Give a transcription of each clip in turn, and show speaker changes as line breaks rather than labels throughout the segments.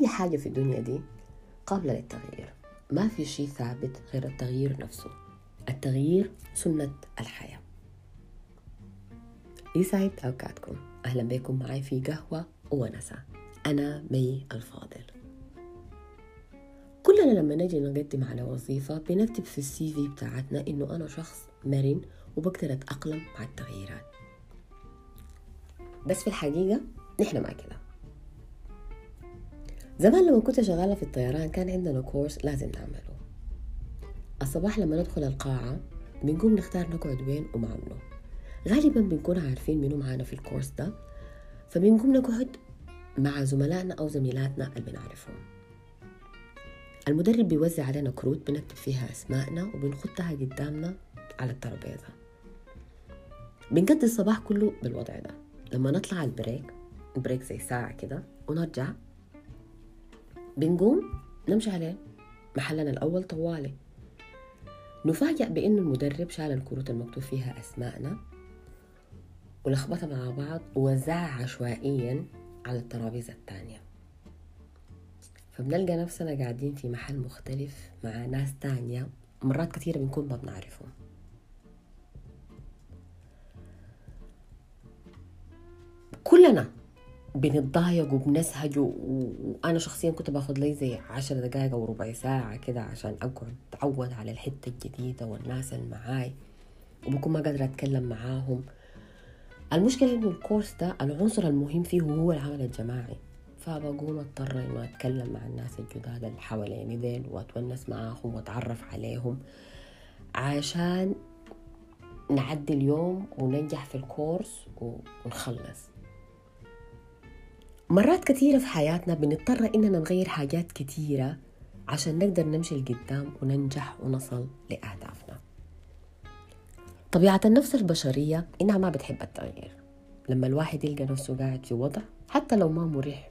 أي حاجة في الدنيا دي قابلة للتغيير. ما في شيء ثابت غير التغيير نفسه. التغيير سنة الحياة. يسعد أوقاتكم. أهلا بكم. معي في قهوة ونسى أنا مي الفاضل. كلنا لما نجي نقدم على وظيفة بنكتب في السي في بتاعتنا إنه أنا شخص مرن وبقدر أتأقلم مع التغييرات. بس في الحقيقة نحن ما كده. زمان لما كنت شغالة في الطيران كان عندنا كورس لازم نعمله. الصباح لما ندخل القاعة بنقوم نختار نقعد وين ومع منو غالبا بنكون عارفين منو معانا في الكورس ده فبنقوم نقعد مع زملائنا أو زميلاتنا اللي بنعرفهم. المدرب بيوزع علينا كروت بنكتب فيها أسماءنا وبنخطها قدامنا على الترابيزة. بنقضي الصباح كله بالوضع ده. لما نطلع ال break break زي ساعة كده ونرجع بنقوم نمشي عليه. محلنا الأول طوالي. نفاجأ بإنه المدرب شال الكروت المكتوب فيها أسماءنا ولخبطها مع بعض ووزعها عشوائيا على الترابيزة الثانية. فبنلقى نفسنا قاعدين في محل مختلف مع ناس تانية مرات كثيرة بنكون ما بنعرفهم. كلنا بنتضايق وبنسهج وأنا شخصيا كنت باخذ لي زي عشر دقائق أو ربع ساعة كده عشان أقعد أتعود على الحتة الجديدة والناس اللي معاي وبكون ما قادرة أتكلم معاهم. المشكلة إنه الكورس ده العنصر المهم فيه هو العمل الجماعي فبقوم أضطر إنه أتكلم مع الناس الجداد اللي حواليني ديل وأتونس معاهم وأتعرف عليهم عشان نعدي اليوم وننجح في الكورس ونخلص. مرات كثيرة في حياتنا بنضطر إننا نغير حاجات كثيرة عشان نقدر نمشي لقدام وننجح ونصل لأهدافنا. طبيعة النفس البشرية إنها ما بتحب التغيير. لما الواحد يلقى نفسه قاعد في وضع حتى لو ما مريح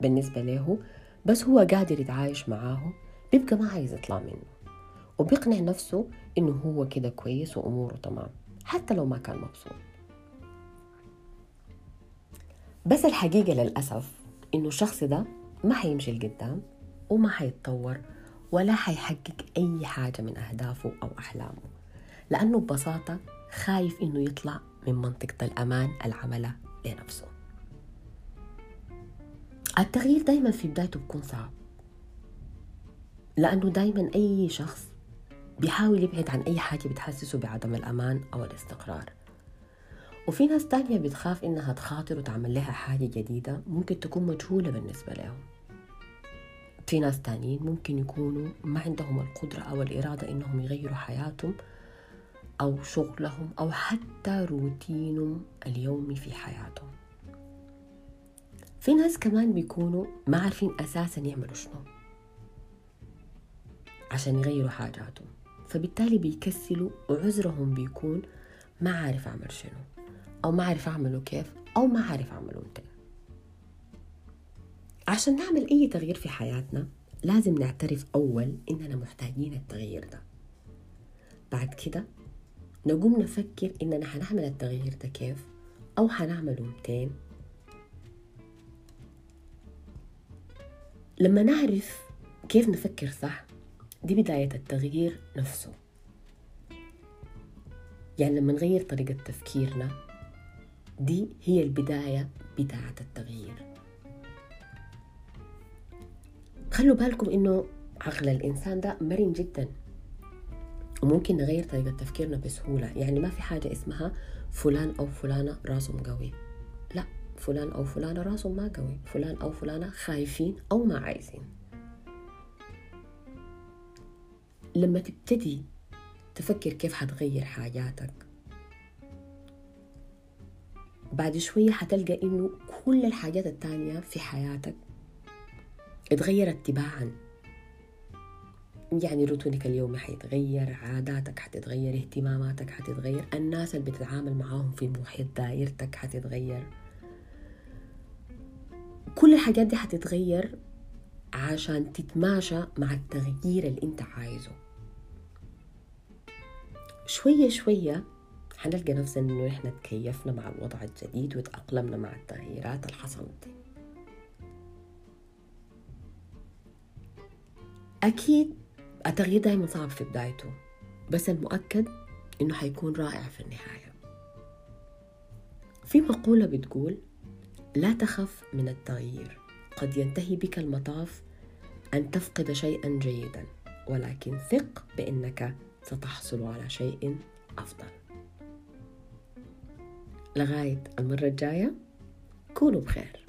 بالنسبة له بس هو قادر يتعايش معاه بيبقى ما عايز يطلع منه. وبيقنع نفسه إنه هو كده كويس وأموره تمام حتى لو ما كان مبسوط. بس الحقيقة للأسف إنه الشخص ده ما حيمشي لقدام وما حيتطور ولا حيحقق أي حاجة من أهدافه أو أحلامه لأنه ببساطة خايف إنه يطلع من منطقة الأمان العملة لنفسه. التغيير دايما في بدايته بيكون صعب لأنه دايما أي شخص بيحاول يبعد عن أي حاجة بتحسسه بعدم الأمان أو الاستقرار. وفي ناس تانية بتخاف إنها تخاطر وتعمل لها حاجة جديدة ممكن تكون مجهولة بالنسبة لهم. في ناس تانيين ممكن يكونوا ما عندهم القدرة أو الإرادة إنهم يغيروا حياتهم أو شغلهم أو حتى روتينهم اليومي في حياتهم. في ناس كمان بيكونوا ما عارفين أساسا يعملوا شنو عشان يغيروا حاجاتهم. فبالتالي بيكسلوا وعذرهم بيكون ما عارف أعمل شنو. أو ما أعرف أعمله كيف أو ما أعرف أعمله متى عشان نعمل أي تغيير في حياتنا لازم نعترف أول إننا محتاجين التغيير ده. بعد كده نقوم نفكر إننا حنعمل التغيير ده كيف أو حنعمله متين لما نعرف كيف نفكر صح دي بداية التغيير نفسه. يعني لما نغير طريقة تفكيرنا دي هي البداية بتاعة التغيير. خلوا بالكم إنه عقل الإنسان ده مرن جدا وممكن نغير طريقة تفكيرنا بسهولة. يعني ما في حاجة اسمها فلان أو فلانة راسهم قوي. لا فلان أو فلانة راسهم ما قوي. فلان أو فلانة خايفين أو ما عايزين. لما تبتدي تفكر كيف حتغير حاجاتك بعد شوية حتلقى إنه كل الحاجات التانية في حياتك اتغيرت تباعا. يعني روتينك اليومي حيتغير عاداتك حتتغير اهتماماتك حتتغير الناس اللي بتتعامل معاهم في محيط دائرتك حتتغير. كل الحاجات دي حتتغير عشان تتماشى مع التغيير اللي انت عايزه. شوية شوية حنلقى نفسنا إنه إحنا تكيفنا مع الوضع الجديد وتأقلمنا مع التغييرات اللي حصلت. أكيد التغيير دائما صعب في بدايته بس المؤكد إنه حيكون رائع في النهاية. في مقولة بتقول لا تخف من التغيير قد ينتهي بك المطاف أن تفقد شيئا جيدا ولكن ثق بأنك ستحصل على شيء أفضل. لغاية المرة الجاية كونوا بخير.